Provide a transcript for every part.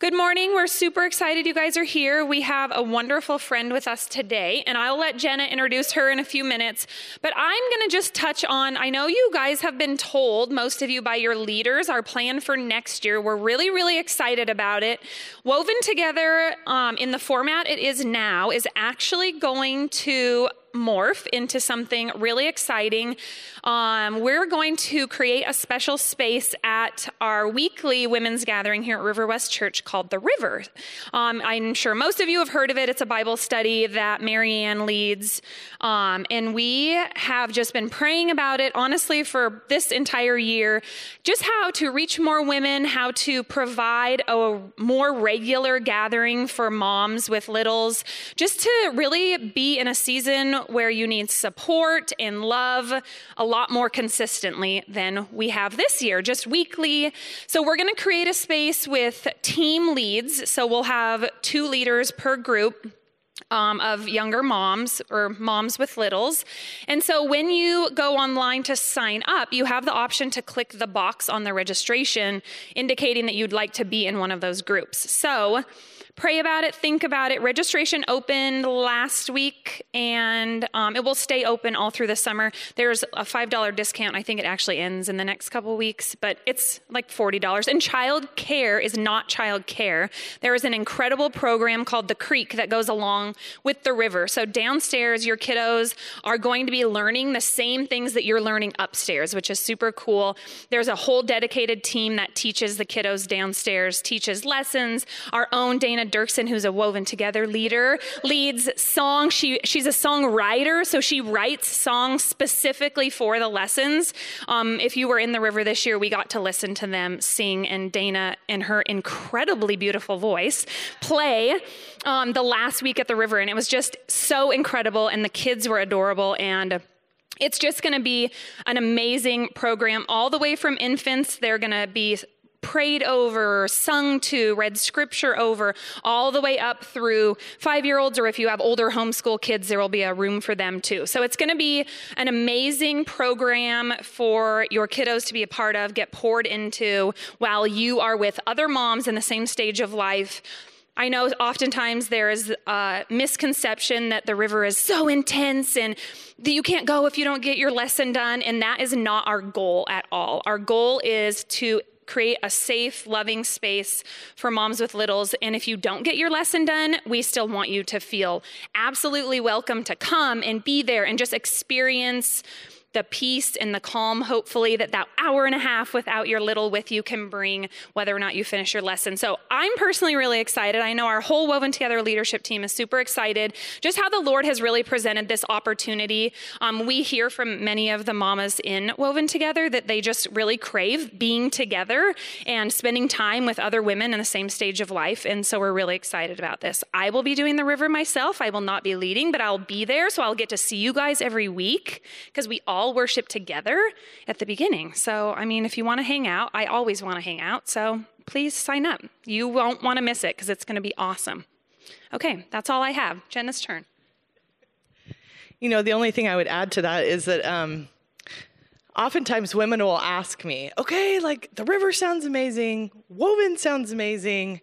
Good morning. We're super excited you guys are here. We have a wonderful friend with us today, and I'll let Jenna introduce her in a few minutes. But I'm going to just touch on I know you guys have been told, most of you by your leaders, our plan for next year. We're really, really excited about it. Woven together um, in the format it is now is actually going to morph into something really exciting. Um, we're going to create a special space at our weekly women's gathering here at River West Church called The River. Um, I'm sure most of you have heard of it. It's a Bible study that Marianne leads. Um, and we have just been praying about it, honestly, for this entire year. Just how to reach more women, how to provide a more regular gathering for moms with littles, just to really be in a season where you need support and love a lot more consistently than we have this year, just weekly. So, we're going to create a space with team leads. So, we'll have two leaders per group. Um, of younger moms or moms with littles. And so when you go online to sign up, you have the option to click the box on the registration indicating that you'd like to be in one of those groups. So pray about it, think about it. Registration opened last week and um, it will stay open all through the summer. There's a $5 discount. I think it actually ends in the next couple weeks, but it's like $40. And child care is not child care. There is an incredible program called The Creek that goes along with the river. So downstairs, your kiddos are going to be learning the same things that you're learning upstairs, which is super cool. There's a whole dedicated team that teaches the kiddos downstairs, teaches lessons. Our own Dana Dirksen, who's a Woven Together leader, leads song. She she's a songwriter, so she writes songs specifically for the lessons. Um, if you were in the river this year, we got to listen to them sing, and Dana, in her incredibly beautiful voice, play um, the last week at the river, and it was just so incredible. And the kids were adorable and. It's just going to be an amazing program all the way from infants. They're going to be prayed over, sung to, read scripture over, all the way up through five year olds, or if you have older homeschool kids, there will be a room for them too. So it's going to be an amazing program for your kiddos to be a part of, get poured into while you are with other moms in the same stage of life. I know oftentimes there is a misconception that the river is so intense and that you can't go if you don't get your lesson done, and that is not our goal at all. Our goal is to create a safe, loving space for moms with littles. And if you don't get your lesson done, we still want you to feel absolutely welcome to come and be there and just experience the peace and the calm, hopefully, that that hour and a half without your little with you can bring, whether or not you finish your lesson. So I'm personally really excited. I know our whole Woven Together leadership team is super excited. Just how the Lord has really presented this opportunity. Um, we hear from many of the mamas in Woven Together that they just really crave being together and spending time with other women in the same stage of life. And so we're really excited about this. I will be doing the river myself. I will not be leading, but I'll be there. So I'll get to see you guys every week because we all all worship together at the beginning. So, I mean, if you want to hang out, I always want to hang out. So please sign up. You won't want to miss it because it's going to be awesome. Okay, that's all I have. Jenna's turn. You know, the only thing I would add to that is that um, oftentimes women will ask me, okay, like the river sounds amazing, woven sounds amazing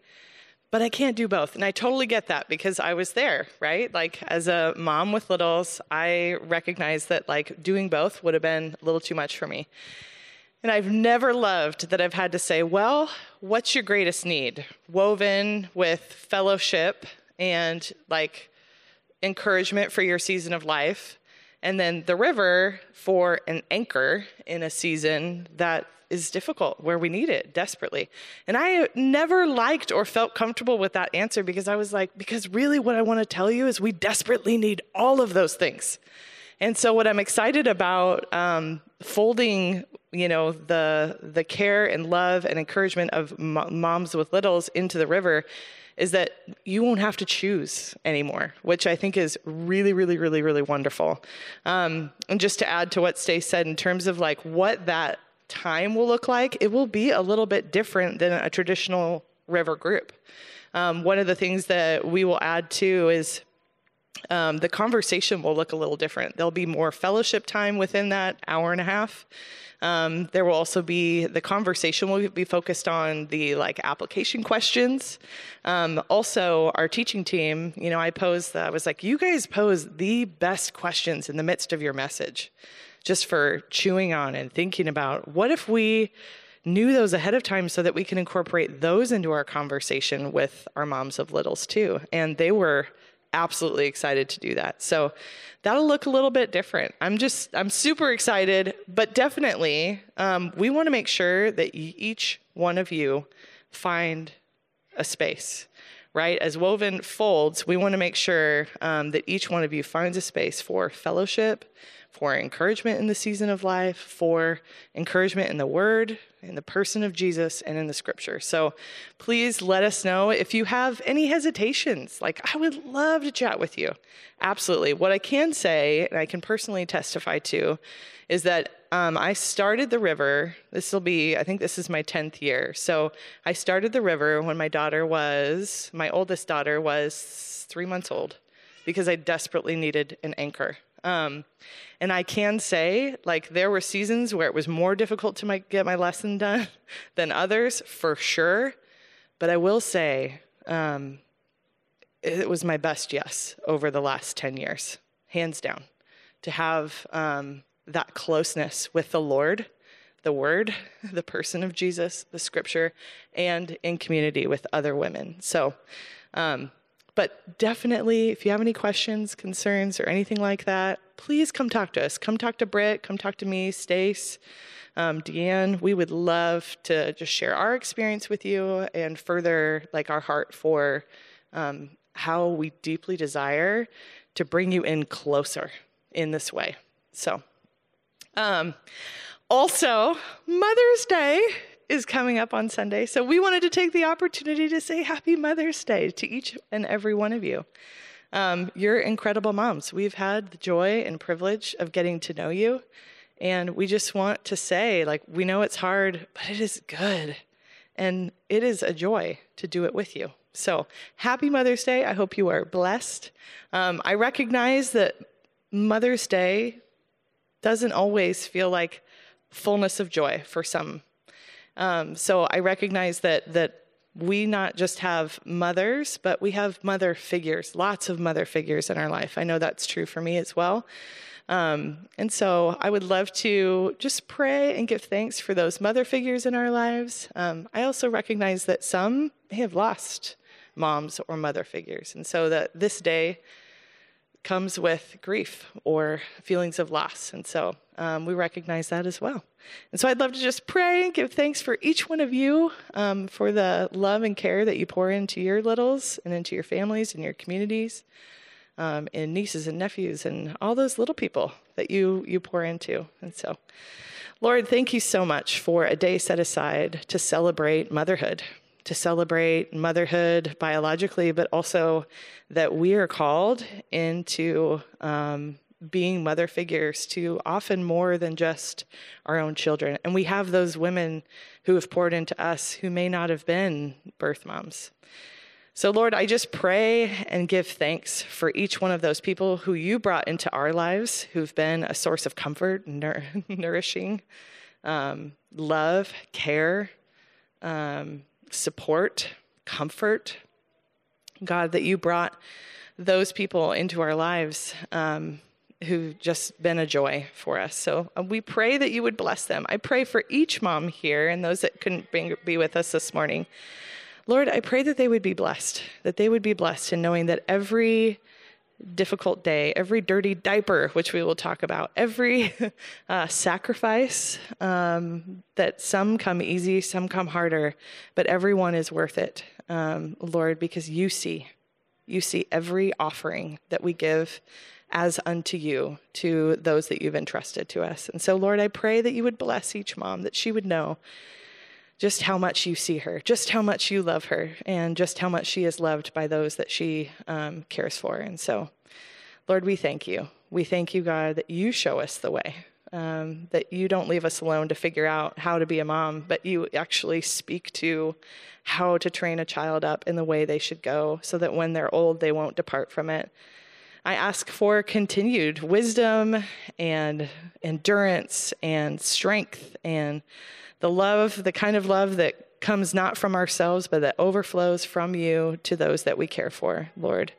but I can't do both. And I totally get that because I was there, right? Like as a mom with littles, I recognize that like doing both would have been a little too much for me. And I've never loved that I've had to say, well, what's your greatest need? Woven with fellowship and like encouragement for your season of life. And then the river for an anchor in a season that is difficult, where we need it desperately. And I never liked or felt comfortable with that answer because I was like, because really what I want to tell you is we desperately need all of those things. And so what I'm excited about um, folding, you know, the the care and love and encouragement of moms with littles into the river is that you won't have to choose anymore, which I think is really, really, really, really wonderful. Um, and just to add to what Stace said in terms of like what that time will look like, it will be a little bit different than a traditional river group. Um, one of the things that we will add to is um, the conversation will look a little different. There'll be more fellowship time within that hour and a half. Um, there will also be the conversation will be focused on the like application questions. Um, also, our teaching team, you know, I posed, I was like, you guys pose the best questions in the midst of your message, just for chewing on and thinking about what if we knew those ahead of time so that we can incorporate those into our conversation with our moms of littles too. And they were absolutely excited to do that. So that'll look a little bit different. I'm just, I'm super excited, but definitely um, we want to make sure that each one of you find a space, right? As Woven folds, we want to make sure um, that each one of you finds a space for fellowship, for encouragement in the season of life, for encouragement in the word, in the person of Jesus, and in the scripture. So please let us know if you have any hesitations. Like, I would love to chat with you. Absolutely. What I can say, and I can personally testify to, is that um, I started the river. This will be, I think this is my 10th year. So I started the river when my daughter was, my oldest daughter was three months old because I desperately needed an anchor. Um, and I can say, like, there were seasons where it was more difficult to my, get my lesson done than others, for sure. But I will say, um, it was my best yes over the last 10 years, hands down, to have um, that closeness with the Lord, the Word, the person of Jesus, the Scripture, and in community with other women. So, um, but definitely, if you have any questions, concerns, or anything like that, please come talk to us. Come talk to Britt, come talk to me, Stace, um, Deanne. We would love to just share our experience with you and further like our heart for um, how we deeply desire to bring you in closer in this way. So, um, also, Mother's Day is coming up on Sunday. So we wanted to take the opportunity to say Happy Mother's Day to each and every one of you. Um, you're incredible moms. We've had the joy and privilege of getting to know you. And we just want to say, like, we know it's hard, but it is good. And it is a joy to do it with you. So happy Mother's Day. I hope you are blessed. Um, I recognize that Mother's Day doesn't always feel like fullness of joy for some um, so I recognize that that we not just have mothers, but we have mother figures, lots of mother figures in our life. I know that's true for me as well. Um, and so I would love to just pray and give thanks for those mother figures in our lives. Um, I also recognize that some may have lost moms or mother figures. And so that this day comes with grief or feelings of loss. And so um, we recognize that as well. And so I'd love to just pray and give thanks for each one of you um, for the love and care that you pour into your littles and into your families and your communities, um, and nieces and nephews and all those little people that you you pour into. And so, Lord, thank you so much for a day set aside to celebrate motherhood, to celebrate motherhood biologically, but also that we are called into um, being mother figures to often more than just our own children. And we have those women who have poured into us who may not have been birth moms. So, Lord, I just pray and give thanks for each one of those people who you brought into our lives, who've been a source of comfort, nour- nourishing, um, love, care, um, support, comfort. God, that you brought those people into our lives um, who've just been a joy for us. So uh, we pray that you would bless them. I pray for each mom here and those that couldn't be with us this morning. Lord, I pray that they would be blessed, that they would be blessed in knowing that every difficult day, every dirty diaper, which we will talk about, every uh, sacrifice, um, that some come easy, some come harder, but everyone is worth it, um, Lord, because you see. You see every offering that we give as unto you to those that you've entrusted to us. And so, Lord, I pray that you would bless each mom, that she would know just how much you see her, just how much you love her, and just how much she is loved by those that she um, cares for. And so, Lord, we thank you. We thank you, God, that you show us the way, um, that you don't leave us alone to figure out how to be a mom, but you actually speak to how to train a child up in the way they should go so that when they're old, they won't depart from it. I ask for continued wisdom and endurance and strength and the love, the kind of love that comes not from ourselves, but that overflows from you to those that we care for, Lord.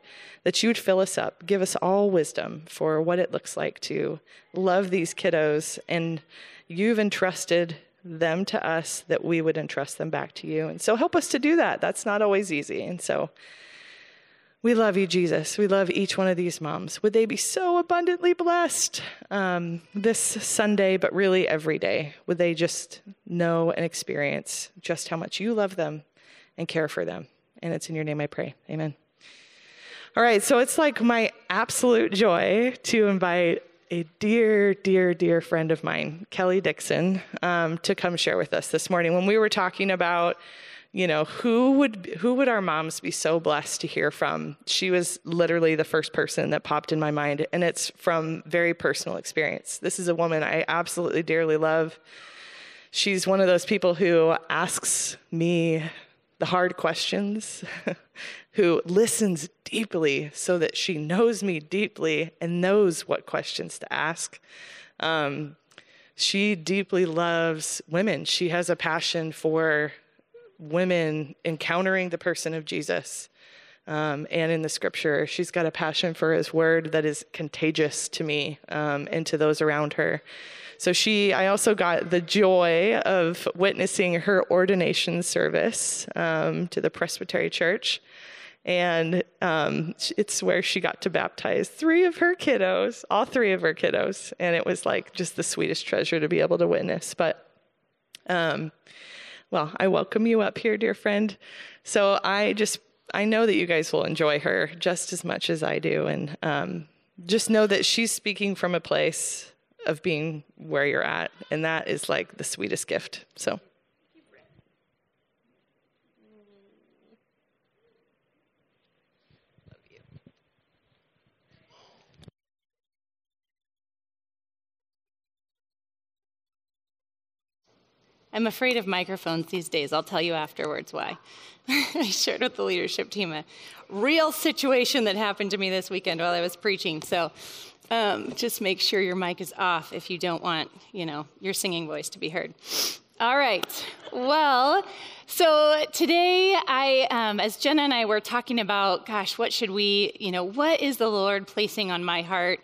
That you would fill us up, give us all wisdom for what it looks like to love these kiddos. And you've entrusted them to us that we would entrust them back to you. And so help us to do that. That's not always easy. And so we love you, Jesus. We love each one of these moms. Would they be so abundantly blessed um, this Sunday, but really every day? Would they just know and experience just how much you love them and care for them? And it's in your name I pray. Amen. All right, so it's like my absolute joy to invite a dear, dear, dear friend of mine, Kelly Dixon, um, to come share with us this morning. When we were talking about you know who would who would our moms be so blessed to hear from? She was literally the first person that popped in my mind and it's from very personal experience. This is a woman i absolutely dearly love. She's one of those people who asks me the hard questions who listens deeply so that she knows me deeply and knows what questions to ask. Um, she deeply loves women. She has a passion for women encountering the person of Jesus. Um, and in the scripture, she's got a passion for his word that is contagious to me um, and to those around her. So she, I also got the joy of witnessing her ordination service um, to the Presbytery Church. And um, it's where she got to baptize three of her kiddos, all three of her kiddos. And it was like just the sweetest treasure to be able to witness. But um, well, I welcome you up here, dear friend. So I just, I know that you guys will enjoy her just as much as I do. And um, just know that she's speaking from a place of being where you're at. And that is like the sweetest gift. So. I'm afraid of microphones these days. I'll tell you afterwards why. I shared with the leadership team a real situation that happened to me this weekend while I was preaching. So um, just make sure your mic is off if you don't want, you know, your singing voice to be heard. All right. Well, so today, I, um, as Jenna and I were talking about, gosh, what should we, you know, what is the Lord placing on my heart?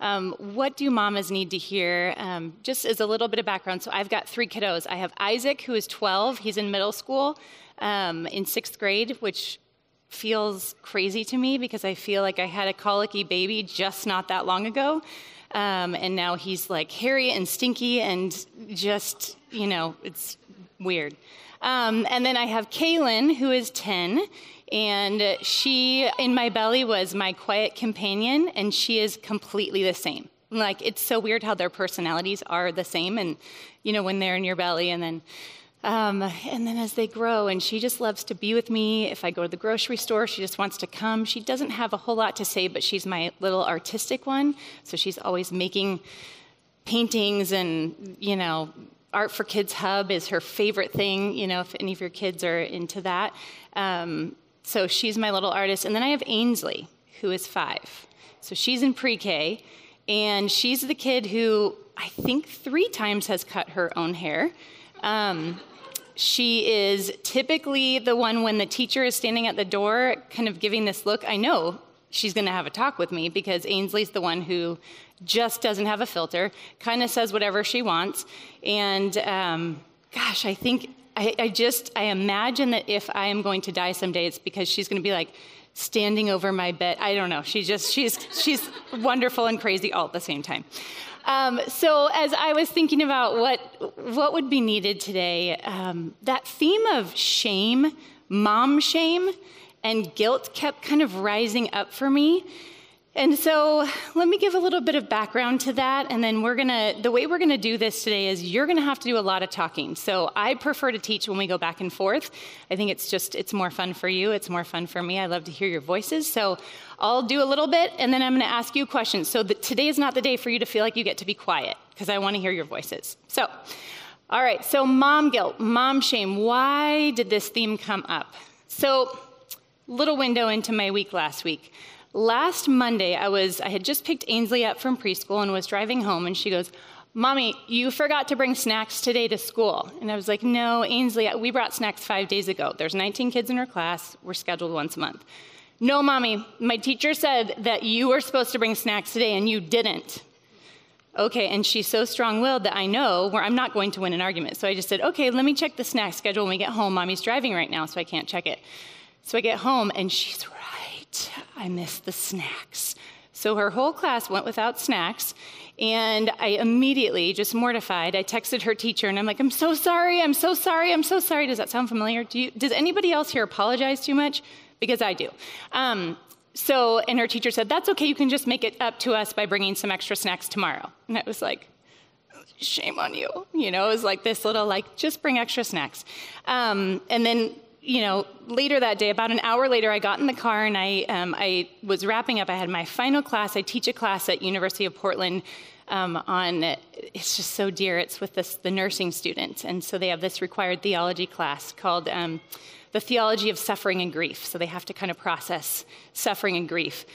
Um, what do mamas need to hear? Um, just as a little bit of background, so I've got three kiddos. I have Isaac, who is 12, he's in middle school um, in sixth grade, which feels crazy to me because I feel like I had a colicky baby just not that long ago. Um, and now he's like hairy and stinky and just, you know, it's weird. Um, and then I have Kaylin, who is 10, and she, in my belly, was my quiet companion, and she is completely the same. Like, it's so weird how their personalities are the same, and, you know, when they're in your belly, and then. Um, and then as they grow, and she just loves to be with me. If I go to the grocery store, she just wants to come. She doesn't have a whole lot to say, but she's my little artistic one. So she's always making paintings and, you know, Art for Kids Hub is her favorite thing, you know, if any of your kids are into that. Um, so she's my little artist. And then I have Ainsley, who is five. So she's in pre K, and she's the kid who I think three times has cut her own hair. Um, she is typically the one when the teacher is standing at the door, kind of giving this look. I know she's going to have a talk with me because Ainsley's the one who just doesn't have a filter, kind of says whatever she wants. And um, gosh, I think I, I just, I imagine that if I am going to die someday, it's because she's going to be like standing over my bed. I don't know. She just, she's, she's wonderful and crazy all at the same time. Um, so as I was thinking about what what would be needed today, um, that theme of shame, mom shame, and guilt kept kind of rising up for me. And so let me give a little bit of background to that. And then we're going to, the way we're going to do this today is you're going to have to do a lot of talking. So I prefer to teach when we go back and forth. I think it's just, it's more fun for you. It's more fun for me. I love to hear your voices. So I'll do a little bit and then I'm going to ask you questions. So the, today is not the day for you to feel like you get to be quiet because I want to hear your voices. So, all right. So mom guilt, mom shame. Why did this theme come up? So, little window into my week last week. Last Monday, I was I had just picked Ainsley up from preschool and was driving home, and she goes, Mommy, you forgot to bring snacks today to school. And I was like, No, Ainsley, we brought snacks five days ago. There's 19 kids in her class. We're scheduled once a month. No, Mommy, my teacher said that you were supposed to bring snacks today and you didn't. Okay, and she's so strong willed that I know where I'm not going to win an argument. So I just said, Okay, let me check the snack schedule when we get home. Mommy's driving right now, so I can't check it. So I get home and she's I missed the snacks. So her whole class went without snacks. And I immediately, just mortified, I texted her teacher and I'm like, I'm so sorry, I'm so sorry, I'm so sorry. Does that sound familiar? Do you, does anybody else here apologize too much? Because I do. Um, so, and her teacher said, That's okay, you can just make it up to us by bringing some extra snacks tomorrow. And I was like, Shame on you. You know, it was like this little, like, just bring extra snacks. Um, and then you know, later that day, about an hour later, I got in the car and I, um, I was wrapping up. I had my final class. I teach a class at University of Portland um, on, it's just so dear. It's with this, the nursing students. And so they have this required theology class called um, The Theology of Suffering and Grief. So they have to kind of process suffering and grief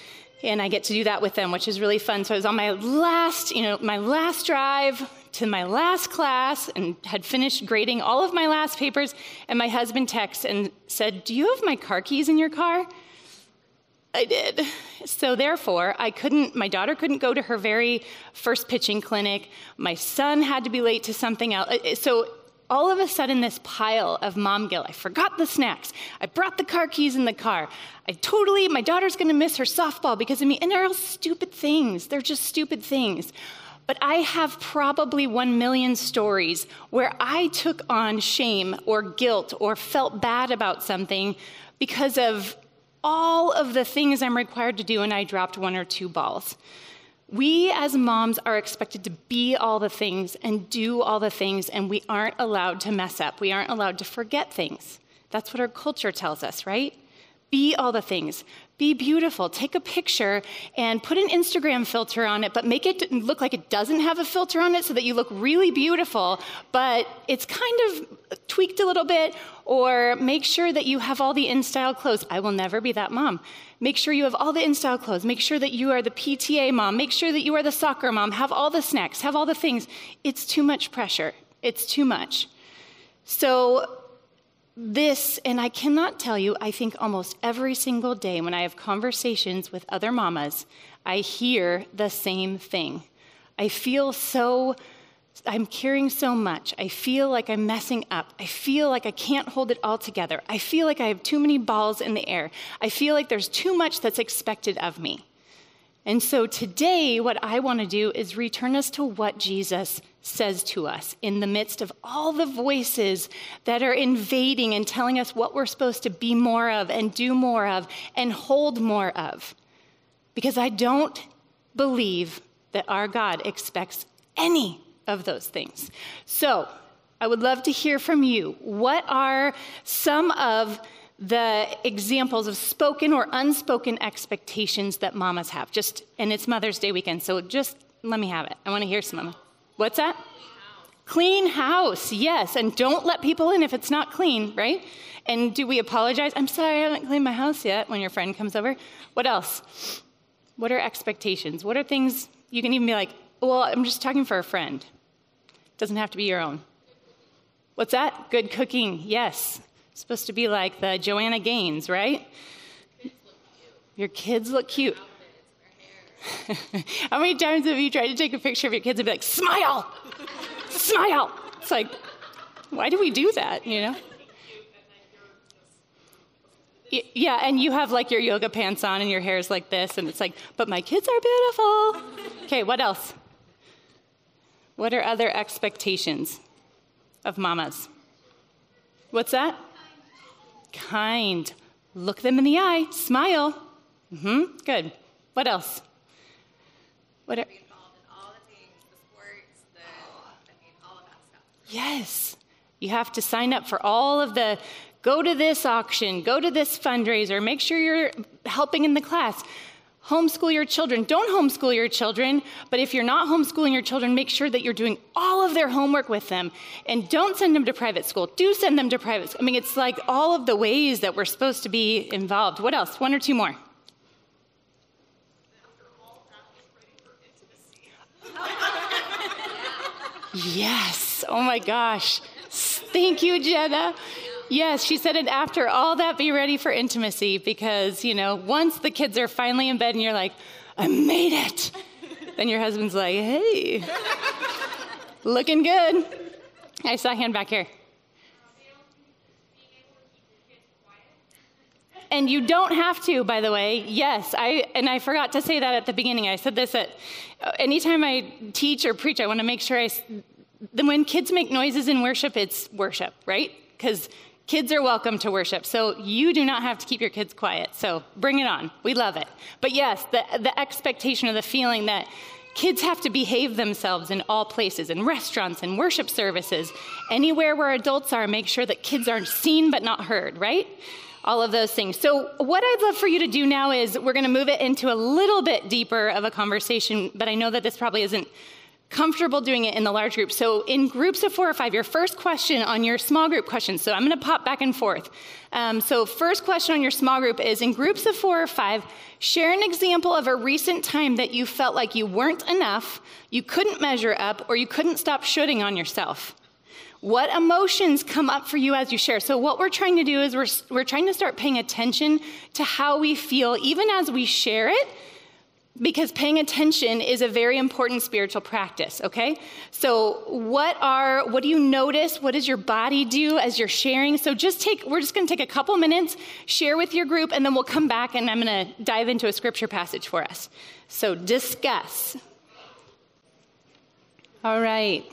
and I get to do that with them, which is really fun. So I was on my last, you know, my last drive to my last class and had finished grading all of my last papers, and my husband texted and said, Do you have my car keys in your car? I did. So therefore, I couldn't, my daughter couldn't go to her very first pitching clinic. My son had to be late to something else. Uh, uh, so all of a sudden, this pile of mom guilt. I forgot the snacks. I brought the car keys in the car. I totally, my daughter's gonna miss her softball because of me. And they're all stupid things. They're just stupid things. But I have probably one million stories where I took on shame or guilt or felt bad about something because of all of the things I'm required to do, and I dropped one or two balls. We as moms are expected to be all the things and do all the things, and we aren't allowed to mess up. We aren't allowed to forget things. That's what our culture tells us, right? Be all the things. Be beautiful. Take a picture and put an Instagram filter on it, but make it look like it doesn't have a filter on it so that you look really beautiful, but it's kind of tweaked a little bit. Or make sure that you have all the in style clothes. I will never be that mom. Make sure you have all the in style clothes. Make sure that you are the PTA mom. Make sure that you are the soccer mom. Have all the snacks. Have all the things. It's too much pressure. It's too much. So this, and I cannot tell you, I think almost every single day when I have conversations with other mamas, I hear the same thing. I feel so, I'm carrying so much. I feel like I'm messing up. I feel like I can't hold it all together. I feel like I have too many balls in the air. I feel like there's too much that's expected of me. And so today, what I want to do is return us to what Jesus says to us in the midst of all the voices that are invading and telling us what we're supposed to be more of and do more of and hold more of. Because I don't believe that our God expects any of those things. So, I would love to hear from you. What are some of the examples of spoken or unspoken expectations that mamas have? Just, and it's Mother's Day weekend, so just let me have it. I want to hear some of them. What's that? Clean house, yes. And don't let people in if it's not clean, right? And do we apologize? I'm sorry, I haven't cleaned my house yet when your friend comes over. What else? What are expectations? What are things you can even be like, well, I'm just talking for a friend. It doesn't have to be your own. What's that? Good cooking, yes. It's supposed to be like the Joanna Gaines, right? Your kids look cute. How many times have you tried to take a picture of your kids and be like, smile, smile? It's like, why do we do that, you know? Yeah, and you have like your yoga pants on and your hair's like this, and it's like, but my kids are beautiful. Okay, what else? What are other expectations of mamas? What's that? Kind. Look them in the eye, smile. Mm-hmm, good. What else? Yes. You have to sign up for all of the go to this auction, go to this fundraiser, make sure you're helping in the class. Homeschool your children. Don't homeschool your children, but if you're not homeschooling your children, make sure that you're doing all of their homework with them. And don't send them to private school. Do send them to private school. I mean, it's like all of the ways that we're supposed to be involved. What else? One or two more. Yes. Oh my gosh. Thank you, Jenna. Yes, she said it after all that, be ready for intimacy because, you know, once the kids are finally in bed and you're like, I made it, then your husband's like, hey, looking good. I saw a hand back here. And you don't have to, by the way. Yes, I and I forgot to say that at the beginning. I said this at anytime I teach or preach, I want to make sure I when kids make noises in worship, it's worship, right? Because kids are welcome to worship. So you do not have to keep your kids quiet. So bring it on. We love it. But yes, the, the expectation or the feeling that kids have to behave themselves in all places, in restaurants and worship services, anywhere where adults are, make sure that kids aren't seen but not heard, right? All of those things. So, what I'd love for you to do now is we're going to move it into a little bit deeper of a conversation, but I know that this probably isn't comfortable doing it in the large group. So, in groups of four or five, your first question on your small group questions. So, I'm going to pop back and forth. Um, so, first question on your small group is in groups of four or five, share an example of a recent time that you felt like you weren't enough, you couldn't measure up, or you couldn't stop shooting on yourself. What emotions come up for you as you share? So, what we're trying to do is we're, we're trying to start paying attention to how we feel, even as we share it, because paying attention is a very important spiritual practice okay? So what are what do you notice? What does your body do as you're sharing? So just take we're just going to take a couple minutes share with your group and then we'll come back and i'm going to dive into a scripture passage for us. So discuss. All right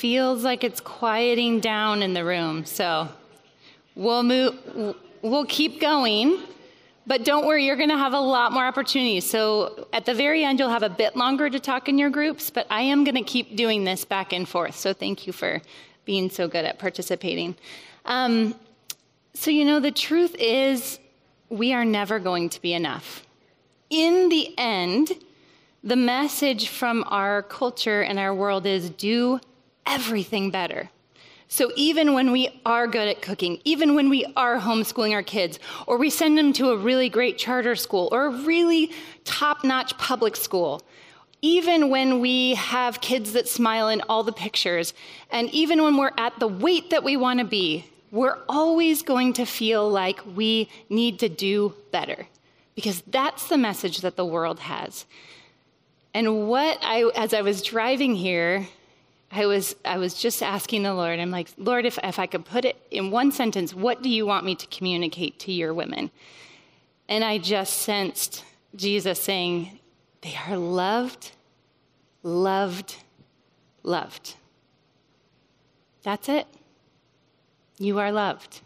feels like it's quieting down in the room so we'll move we'll keep going but don't worry, you're going to have a lot more opportunities. So at the very end, you'll have a bit longer to talk in your groups, but I am going to keep doing this back and forth. So thank you for being so good at participating. Um, so, you know, the truth is, we are never going to be enough. In the end, the message from our culture and our world is do everything better. So even when we are good at cooking, even when we are homeschooling our kids, or we send them to a really great charter school or a really top notch public school, even when we have kids that smile in all the pictures, and even when we're at the weight that we want to be, we're always going to feel like we need to do better because that's the message that the world has. And what I, as I was driving here, I was, I was just asking the Lord, I'm like, Lord, if, if I could put it in one sentence, what do you want me to communicate to your women? And I just sensed Jesus saying, they are loved, loved, loved. That's it. You are loved.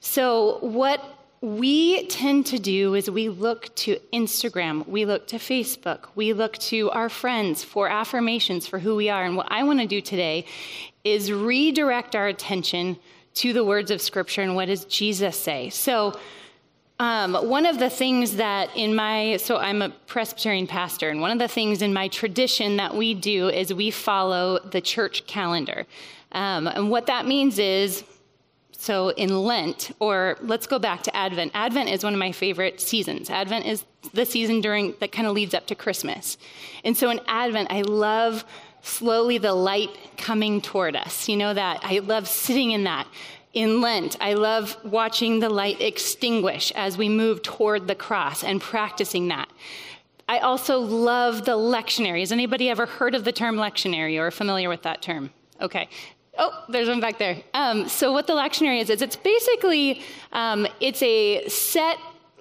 So, what we tend to do is we look to Instagram, we look to Facebook, we look to our friends for affirmations for who we are. And what I want to do today is redirect our attention to the words of Scripture and what does Jesus say. So, um, one of the things that in my, so I'm a Presbyterian pastor, and one of the things in my tradition that we do is we follow the church calendar. Um, and what that means is so in Lent, or let's go back to Advent. Advent is one of my favorite seasons. Advent is the season during that kind of leads up to Christmas. And so in Advent, I love slowly the light coming toward us. You know that I love sitting in that. In Lent, I love watching the light extinguish as we move toward the cross and practicing that. I also love the lectionary. Has anybody ever heard of the term lectionary or familiar with that term? Okay. Oh, there's one back there. Um, so what the lectionary is is it's basically um, it's a set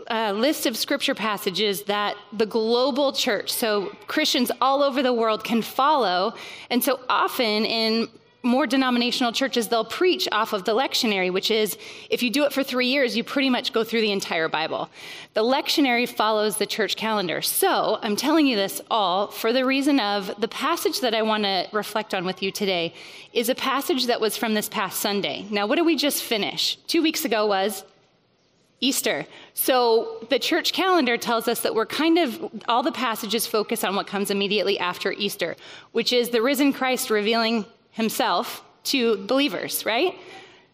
uh, list of scripture passages that the global church, so Christians all over the world, can follow. And so often in more denominational churches, they'll preach off of the lectionary, which is if you do it for three years, you pretty much go through the entire Bible. The lectionary follows the church calendar. So I'm telling you this all for the reason of the passage that I want to reflect on with you today is a passage that was from this past Sunday. Now, what did we just finish? Two weeks ago was Easter. So the church calendar tells us that we're kind of, all the passages focus on what comes immediately after Easter, which is the risen Christ revealing himself to believers, right?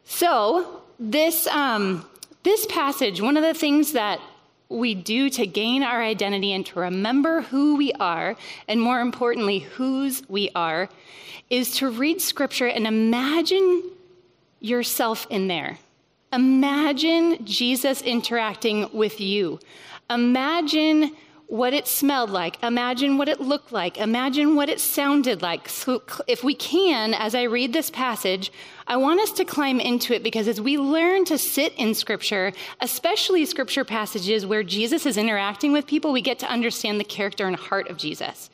So, this, um, this passage, one of the things that we do to gain our identity and to remember who we are, and more importantly, whose we are, is to read scripture and imagine yourself in there. Imagine Jesus interacting with you. Imagine what it smelled like. Imagine what it looked like. Imagine what it sounded like. So, if we can, as I read this passage, I want us to climb into it because as we learn to sit in Scripture, especially Scripture passages where Jesus is interacting with people, we get to understand the character and heart of Jesus.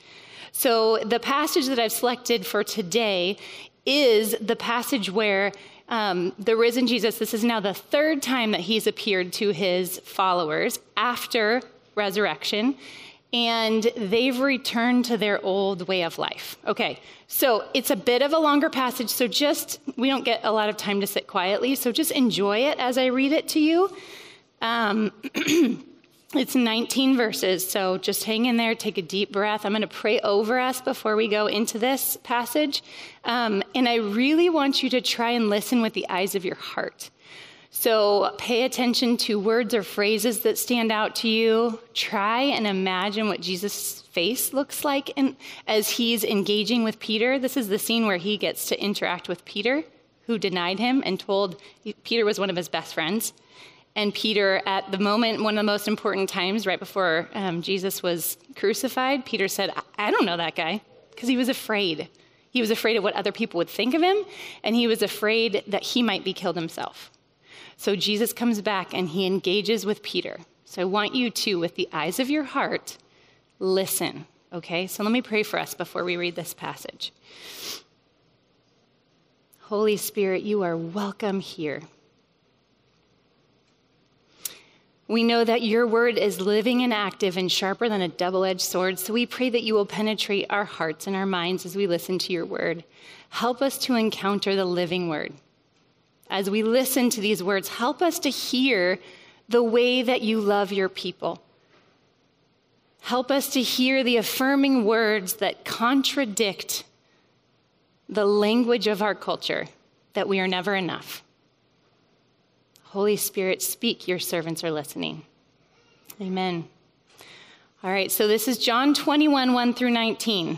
So, the passage that I've selected for today is the passage where um, the risen Jesus, this is now the third time that he's appeared to his followers after resurrection, and they've returned to their old way of life. Okay, so it's a bit of a longer passage, so just, we don't get a lot of time to sit quietly, so just enjoy it as I read it to you. Um, it's 19 verses, so just hang in there, take a deep breath. I'm going to pray over us before we go into this passage. Um, and I really want you to try and listen with the eyes of your heart. So pay attention to words or phrases that stand out to you. Try and imagine what Jesus' face looks like as he's engaging with Peter. This is the scene where he gets to interact with Peter, who denied him and told Peter was one of his best friends. And Peter, at the moment, one of the most important times right before um, Jesus was crucified, Peter said, I don't know that guy, because he was afraid. He was afraid of what other people would think of him, and he was afraid that he might be killed himself. So Jesus comes back and he engages with Peter. So I want you to, with the eyes of your heart, listen. Okay? So let me pray for us before we read this passage. Holy Spirit, you are welcome here. We know that your word is living and active and sharper than a double edged sword, so we pray that you will penetrate our hearts and our minds as we listen to your word. Help us to encounter the living word as we listen to these words, help us to hear the way that you love your people. Help us to hear the affirming words that contradict the language of our culture that we are never enough. Holy Spirit, speak, your servants are listening. Amen. All right, so this is John 21, 1 through 19.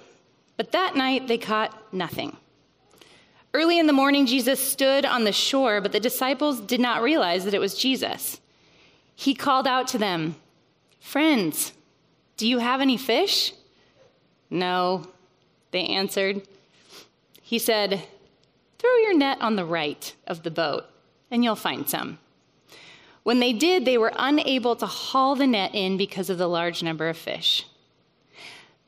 but that night they caught nothing. Early in the morning, Jesus stood on the shore, but the disciples did not realize that it was Jesus. He called out to them, Friends, do you have any fish? No, they answered. He said, Throw your net on the right of the boat, and you'll find some. When they did, they were unable to haul the net in because of the large number of fish.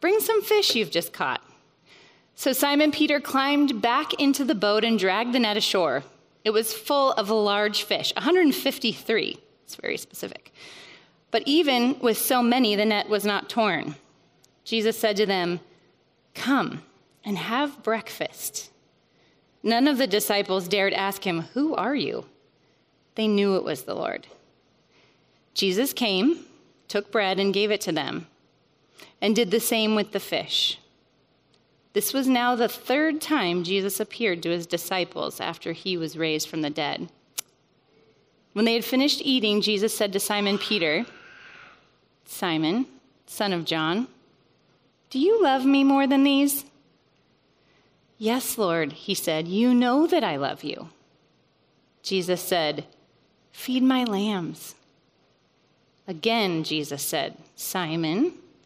Bring some fish you've just caught. So Simon Peter climbed back into the boat and dragged the net ashore. It was full of large fish, 153. It's very specific. But even with so many, the net was not torn. Jesus said to them, Come and have breakfast. None of the disciples dared ask him, Who are you? They knew it was the Lord. Jesus came, took bread, and gave it to them and did the same with the fish. This was now the third time Jesus appeared to his disciples after he was raised from the dead. When they had finished eating, Jesus said to Simon Peter, Simon, son of John, do you love me more than these? Yes, Lord, he said, you know that I love you. Jesus said, Feed my lambs. Again, Jesus said, Simon,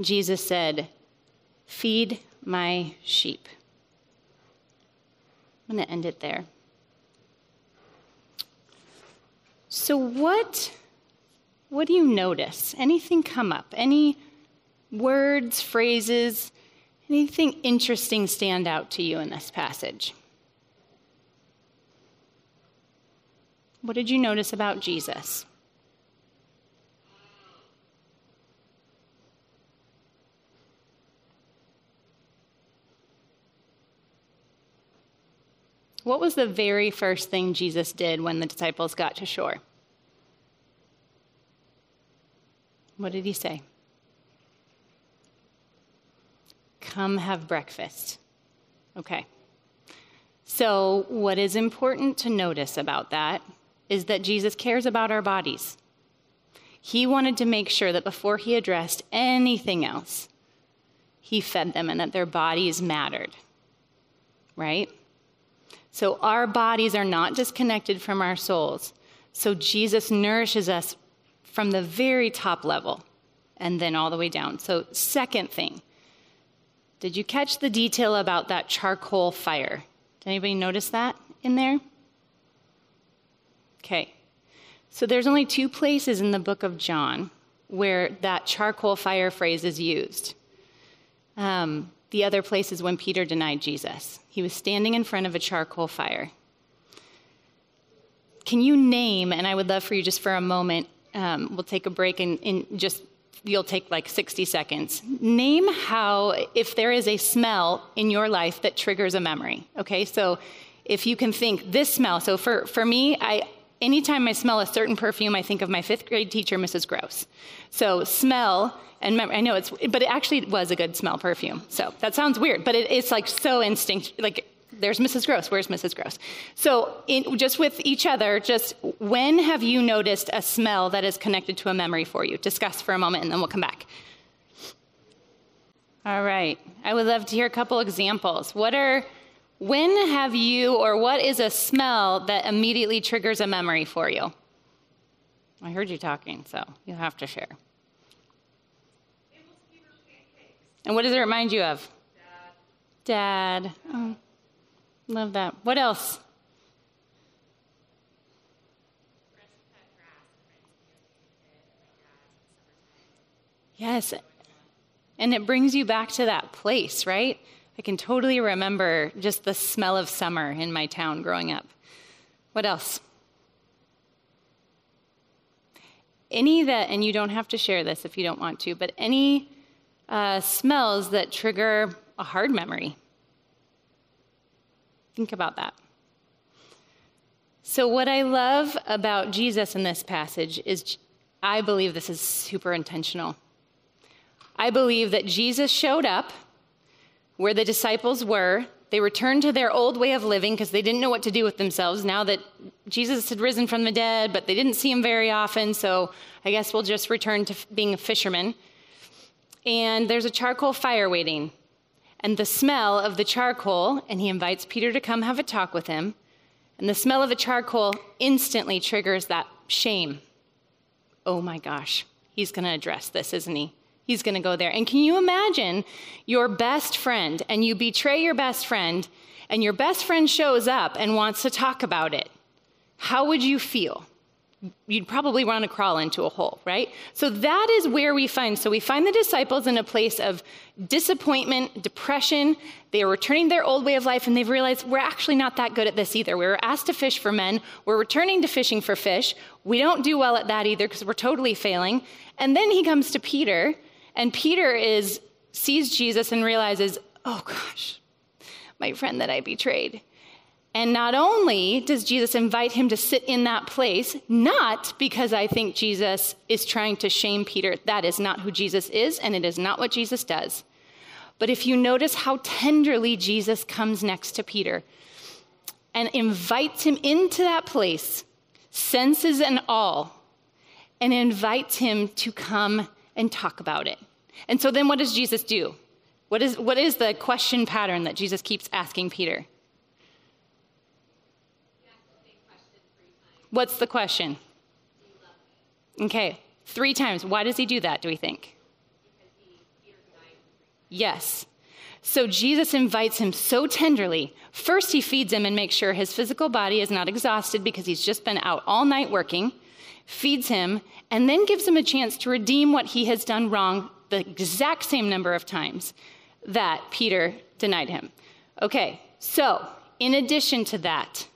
Jesus said, Feed my sheep. I'm going to end it there. So, what, what do you notice? Anything come up? Any words, phrases, anything interesting stand out to you in this passage? What did you notice about Jesus? What was the very first thing Jesus did when the disciples got to shore? What did he say? Come have breakfast. Okay. So, what is important to notice about that is that Jesus cares about our bodies. He wanted to make sure that before he addressed anything else, he fed them and that their bodies mattered. Right? So our bodies are not disconnected from our souls. So Jesus nourishes us from the very top level and then all the way down. So, second thing, did you catch the detail about that charcoal fire? Did anybody notice that in there? Okay. So, there's only two places in the book of John where that charcoal fire phrase is used. Um, the other place is when Peter denied Jesus. He was standing in front of a charcoal fire. Can you name, and I would love for you just for a moment, um, we'll take a break and, and just you'll take like 60 seconds. Name how, if there is a smell in your life that triggers a memory. Okay, so if you can think this smell. So for, for me, I, anytime I smell a certain perfume, I think of my fifth grade teacher, Mrs. Gross. So smell and I know it's, but it actually was a good smell perfume. So that sounds weird, but it, it's like so instinct. Like there's Mrs. Gross. Where's Mrs. Gross? So in, just with each other, just when have you noticed a smell that is connected to a memory for you? Discuss for a moment, and then we'll come back. All right. I would love to hear a couple examples. What are when have you, or what is a smell that immediately triggers a memory for you? I heard you talking, so you have to share. And what does it remind you of? Dad. Dad. Oh, love that. What else? Yes. And it brings you back to that place, right? I can totally remember just the smell of summer in my town growing up. What else? Any that, and you don't have to share this if you don't want to, but any uh, smells that trigger a hard memory. Think about that. So, what I love about Jesus in this passage is I believe this is super intentional. I believe that Jesus showed up where the disciples were. They returned to their old way of living because they didn't know what to do with themselves now that Jesus had risen from the dead, but they didn't see him very often. So I guess we'll just return to being a fisherman and there's a charcoal fire waiting. And the smell of the charcoal, and he invites Peter to come have a talk with him. And the smell of the charcoal instantly triggers that shame. Oh my gosh, he's going to address this, isn't he? He's going to go there. And can you imagine your best friend and you betray your best friend and your best friend shows up and wants to talk about it? How would you feel? you'd probably want to crawl into a hole, right? So that is where we find. So we find the disciples in a place of disappointment, depression. They are returning their old way of life and they've realized we're actually not that good at this either. We were asked to fish for men. We're returning to fishing for fish. We don't do well at that either because we're totally failing. And then he comes to Peter and Peter is sees Jesus and realizes, "Oh gosh, my friend that I betrayed." And not only does Jesus invite him to sit in that place, not because I think Jesus is trying to shame Peter. That is not who Jesus is, and it is not what Jesus does. But if you notice how tenderly Jesus comes next to Peter and invites him into that place, senses and all, and invites him to come and talk about it. And so then what does Jesus do? What is, what is the question pattern that Jesus keeps asking Peter? What's the question? Okay, three times. Why does he do that, do we think? Yes. So Jesus invites him so tenderly. First, he feeds him and makes sure his physical body is not exhausted because he's just been out all night working, feeds him, and then gives him a chance to redeem what he has done wrong the exact same number of times that Peter denied him. Okay, so in addition to that,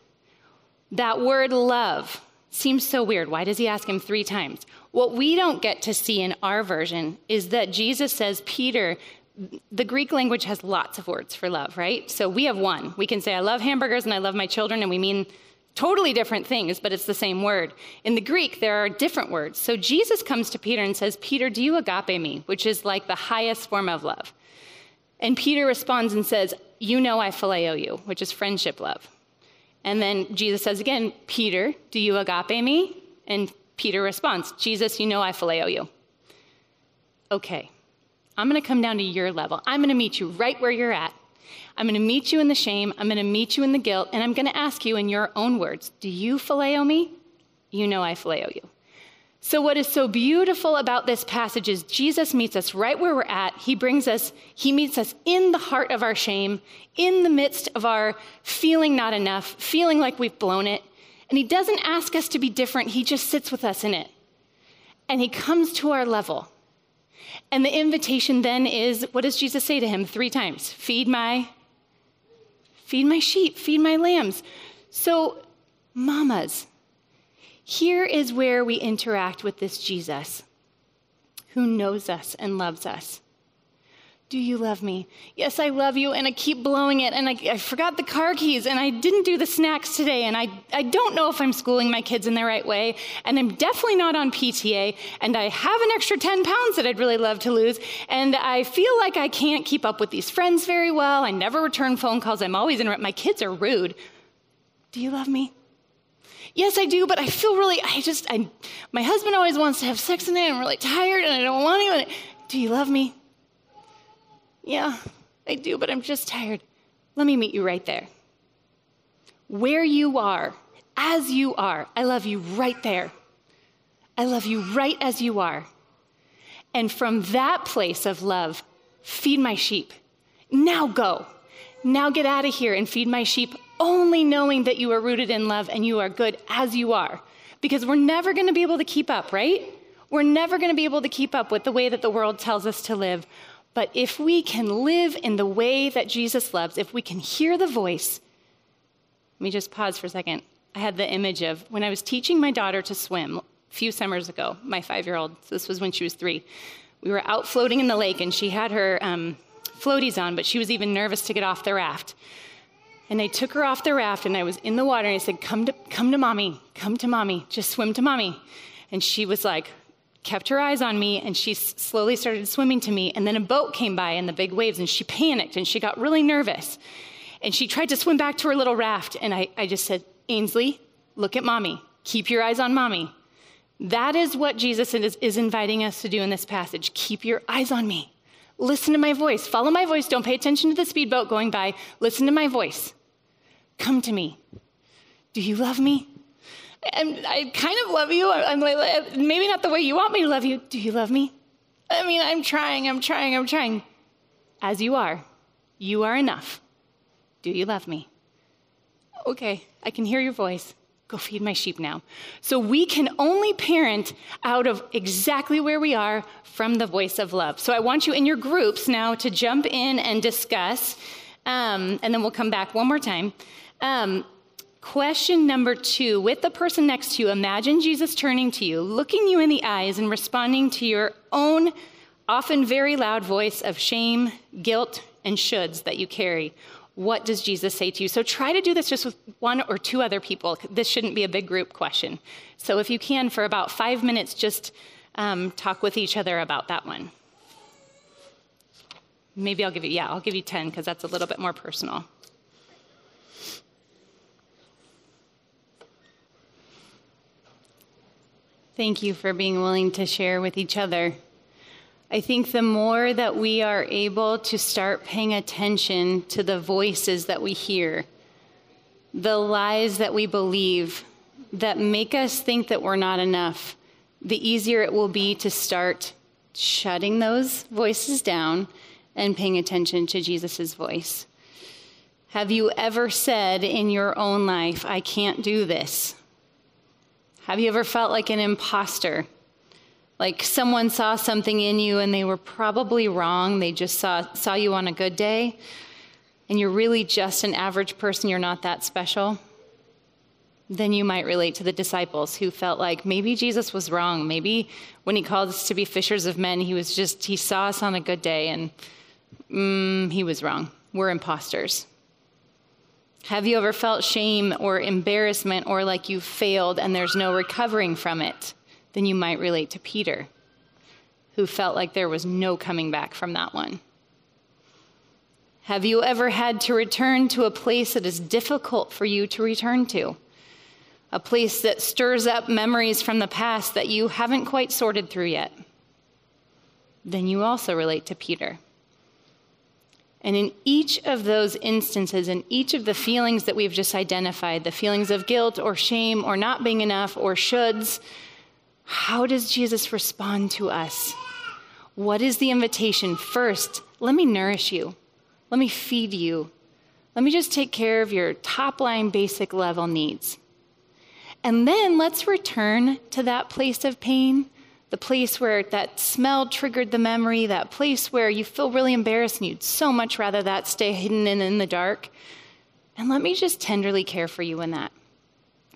that word love seems so weird. Why does he ask him three times? What we don't get to see in our version is that Jesus says, Peter, the Greek language has lots of words for love, right? So we have one. We can say, I love hamburgers and I love my children, and we mean totally different things, but it's the same word. In the Greek, there are different words. So Jesus comes to Peter and says, Peter, do you agape me? Which is like the highest form of love. And Peter responds and says, You know I phileo you, which is friendship love. And then Jesus says again, Peter, do you agape me? And Peter responds, Jesus, you know I phileo you. Okay, I'm going to come down to your level. I'm going to meet you right where you're at. I'm going to meet you in the shame. I'm going to meet you in the guilt. And I'm going to ask you in your own words, do you phileo me? You know I phileo you. So, what is so beautiful about this passage is Jesus meets us right where we're at. He brings us, He meets us in the heart of our shame, in the midst of our feeling not enough, feeling like we've blown it. And He doesn't ask us to be different, He just sits with us in it. And He comes to our level. And the invitation then is what does Jesus say to him three times? Feed my feed my sheep, feed my lambs. So, mamas, here is where we interact with this Jesus who knows us and loves us. Do you love me? Yes, I love you, and I keep blowing it, and I, I, forgot the car keys, and I didn't do the snacks today, and I, I don't know if I'm schooling my kids in the right way, and I'm definitely not on PTA, and I have an extra 10 pounds that I'd really love to lose, and I feel like I can't keep up with these friends very well. I never return phone calls, I'm always interrupted. My kids are rude. Do you love me? Yes, I do, but I feel really, I just, I, my husband always wants to have sex and I'm really tired and I don't want to. Do you love me? Yeah, I do, but I'm just tired. Let me meet you right there. Where you are, as you are, I love you right there. I love you right as you are. And from that place of love, feed my sheep. Now go. Now get out of here and feed my sheep only knowing that you are rooted in love and you are good as you are. Because we're never going to be able to keep up, right? We're never going to be able to keep up with the way that the world tells us to live. But if we can live in the way that Jesus loves, if we can hear the voice, let me just pause for a second. I had the image of when I was teaching my daughter to swim a few summers ago, my five year old, this was when she was three. We were out floating in the lake and she had her um, floaties on, but she was even nervous to get off the raft. And I took her off the raft and I was in the water and I said, Come to, come to mommy, come to mommy, just swim to mommy. And she was like, kept her eyes on me and she slowly started swimming to me. And then a boat came by in the big waves and she panicked and she got really nervous. And she tried to swim back to her little raft. And I, I just said, Ainsley, look at mommy, keep your eyes on mommy. That is what Jesus is, is inviting us to do in this passage. Keep your eyes on me. Listen to my voice. Follow my voice. Don't pay attention to the speedboat going by. Listen to my voice. Come to me. Do you love me? And I kind of love you. I'm like, maybe not the way you want me to love you. Do you love me? I mean, I'm trying, I'm trying, I'm trying. As you are, you are enough. Do you love me? Okay, I can hear your voice. Go feed my sheep now. So we can only parent out of exactly where we are from the voice of love. So I want you in your groups now to jump in and discuss, um, and then we'll come back one more time. Um, question number two with the person next to you, imagine Jesus turning to you, looking you in the eyes, and responding to your own, often very loud voice of shame, guilt, and shoulds that you carry. What does Jesus say to you? So try to do this just with one or two other people. This shouldn't be a big group question. So if you can, for about five minutes, just um, talk with each other about that one. Maybe I'll give you, yeah, I'll give you 10 because that's a little bit more personal. Thank you for being willing to share with each other. I think the more that we are able to start paying attention to the voices that we hear, the lies that we believe that make us think that we're not enough, the easier it will be to start shutting those voices down and paying attention to Jesus' voice. Have you ever said in your own life, I can't do this? Have you ever felt like an imposter? Like someone saw something in you and they were probably wrong. They just saw, saw you on a good day, and you're really just an average person, you're not that special. Then you might relate to the disciples who felt like maybe Jesus was wrong. Maybe when he called us to be fishers of men, he was just, he saw us on a good day and mm, he was wrong. We're imposters. Have you ever felt shame or embarrassment or like you failed and there's no recovering from it? Then you might relate to Peter, who felt like there was no coming back from that one. Have you ever had to return to a place that is difficult for you to return to? A place that stirs up memories from the past that you haven't quite sorted through yet? Then you also relate to Peter. And in each of those instances, in each of the feelings that we've just identified, the feelings of guilt or shame or not being enough or shoulds, how does Jesus respond to us? What is the invitation? First, let me nourish you. Let me feed you. Let me just take care of your top line basic level needs. And then let's return to that place of pain the place where that smell triggered the memory, that place where you feel really embarrassed and you'd so much rather that stay hidden and in the dark. And let me just tenderly care for you in that.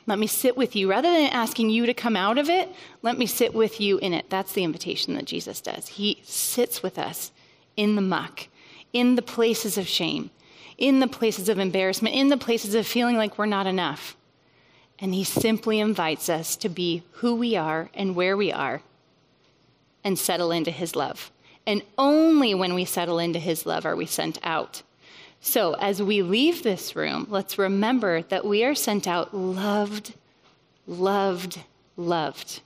Let me sit with you. Rather than asking you to come out of it, let me sit with you in it. That's the invitation that Jesus does. He sits with us in the muck, in the places of shame, in the places of embarrassment, in the places of feeling like we're not enough. And He simply invites us to be who we are and where we are and settle into his love. And only when we settle into his love are we sent out. So as we leave this room, let's remember that we are sent out loved, loved, loved.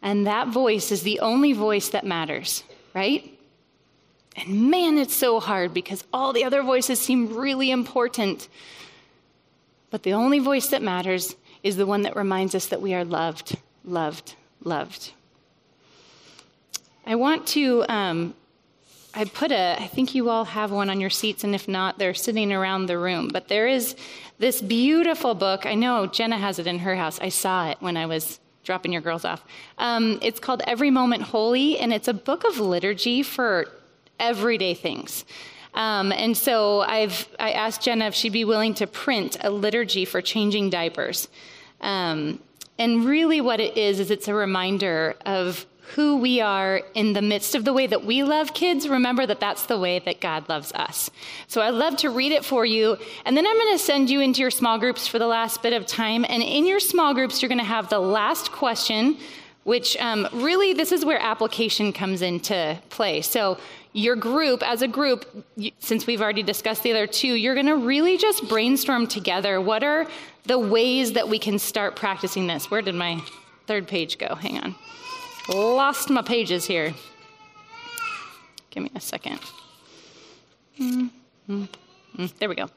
And that voice is the only voice that matters, right? And man, it's so hard because all the other voices seem really important. But the only voice that matters is the one that reminds us that we are loved, loved, loved. I want to, um, I put a, I think you all have one on your seats, and if not, they're sitting around the room. But there is this beautiful book. I know Jenna has it in her house. I saw it when I was dropping your girls off. Um, it's called Every Moment Holy, and it's a book of liturgy for everyday things. Um, and so I've I asked Jenna if she'd be willing to print a liturgy for changing diapers. Um, and really, what it is is it's a reminder of who we are in the midst of the way that we love kids, remember that that's the way that God loves us. So I'd love to read it for you, and then I'm going to send you into your small groups for the last bit of time. And in your small groups, you're going to have the last question, which um, really this is where application comes into play. So your group, as a group, since we've already discussed the other two, you're going to really just brainstorm together what are the ways that we can start practicing this. Where did my third page go? Hang on. Lost my pages here. Give me a 2nd mm-hmm. There we go.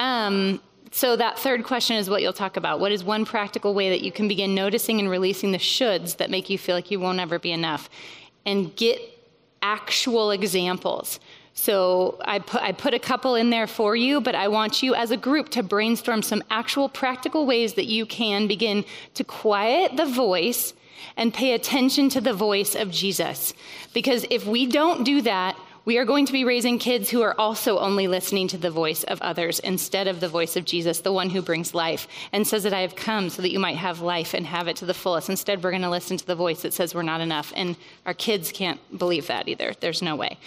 Um, so, that third question is what you'll talk about. What is one practical way that you can begin noticing and releasing the shoulds that make you feel like you won't ever be enough? And get actual examples. So I put, I put a couple in there for you, but I want you as a group to brainstorm some actual practical ways that you can begin to quiet the voice and pay attention to the voice of Jesus. Because if we don't do that, We are going to be raising kids who are also only listening to the voice of others instead of the voice of Jesus, the one who brings life and says that I have come so that you might have life and have it to the fullest. Instead, we're going to listen to the voice that says we're not enough. And our kids can't believe that either. There's no way.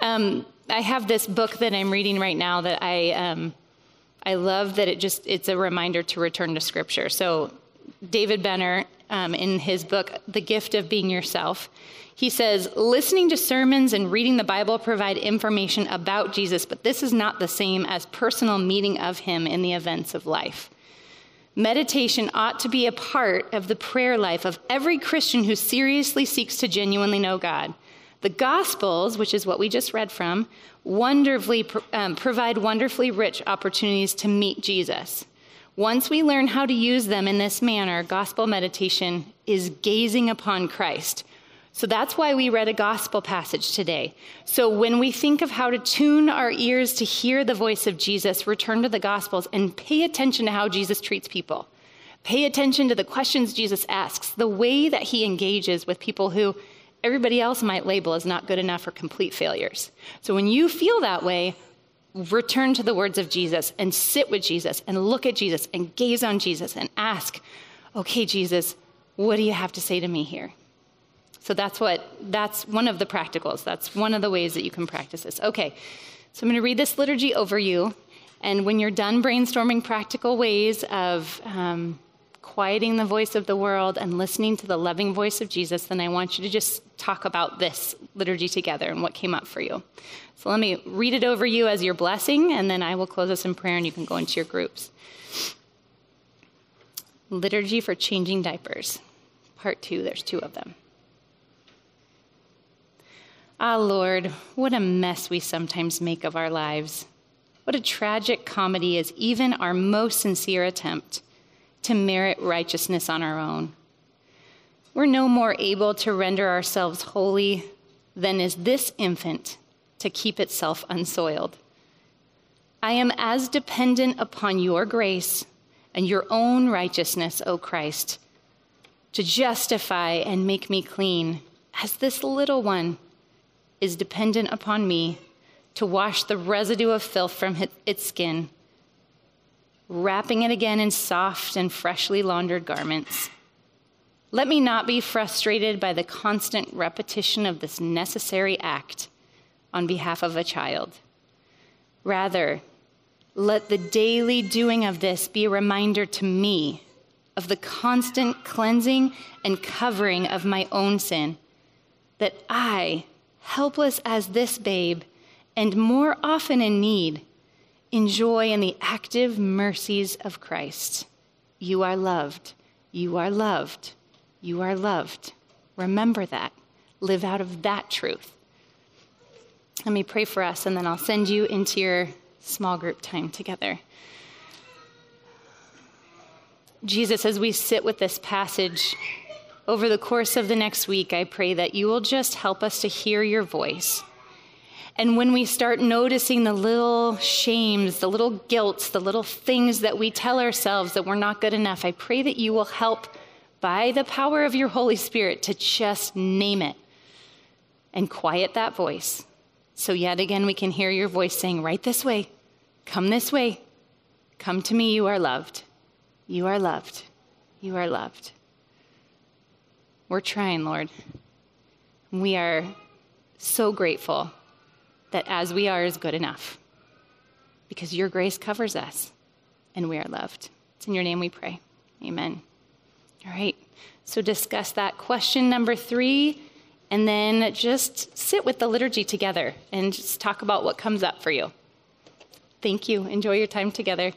Um, I have this book that I'm reading right now that I. Um, I love that it just it's a reminder to return to scripture. So David Benner um, in his book The Gift of Being Yourself, he says listening to sermons and reading the Bible provide information about Jesus, but this is not the same as personal meeting of him in the events of life. Meditation ought to be a part of the prayer life of every Christian who seriously seeks to genuinely know God. The Gospels, which is what we just read from, wonderfully um, provide wonderfully rich opportunities to meet Jesus. Once we learn how to use them in this manner, gospel meditation is gazing upon Christ. So that's why we read a gospel passage today. So when we think of how to tune our ears to hear the voice of Jesus, return to the gospels and pay attention to how Jesus treats people. Pay attention to the questions Jesus asks, the way that he engages with people who everybody else might label as not good enough or complete failures. So when you feel that way, return to the words of Jesus and sit with Jesus and look at Jesus and gaze on Jesus and ask, okay, Jesus, what do you have to say to me here? So that's what, that's one of the practicals. That's one of the ways that you can practice this. Okay, so I'm going to read this liturgy over you. And when you're done brainstorming practical ways of um, quieting the voice of the world and listening to the loving voice of Jesus, then I want you to just talk about this liturgy together and what came up for you. So let me read it over you as your blessing, and then I will close us in prayer and you can go into your groups. Liturgy for Changing Diapers, Part 2. There's two of them. Ah, Lord, what a mess we sometimes make of our lives. What a tragic comedy is even our most sincere attempt to merit righteousness on our own. We're no more able to render ourselves holy than is this infant to keep itself unsoiled. I am as dependent upon your grace and your own righteousness, O Christ, to justify and make me clean, as this little one is dependent upon me to wash the residue of filth from its skin wrapping it again in soft and freshly laundered garments. Let me not be frustrated by the constant repetition of this necessary act on behalf of a child. Rather, let the daily doing of this be a reminder to me of the constant cleansing and covering of my own sin, that I, helpless as this babe, and more often in need, enjoy in the active mercies of Christ. You are loved. You are loved. You are loved. Remember that. Live out of that truth. Let me pray for us, and then I'll send you into your small group time together. Jesus, as we sit with this passage over the course of the next week, I pray that you will just help us to hear your voice and when we start noticing the little shames, the little guilts, the little things that we tell ourselves that we're not good enough, I pray that you will help by the power of your Holy Spirit to just name it and quiet that voice. So, yet again, we can hear your voice saying, Right this way, come this way, come to me, you are loved. You are loved. You are loved. We're trying, Lord. We are so grateful that as we are is good enough because your grace covers us and we are loved. It's in your name we pray. Amen. All right. So discuss that question number three, and then just sit with the liturgy together and just talk about what comes up for you. Thank you. Enjoy your time together.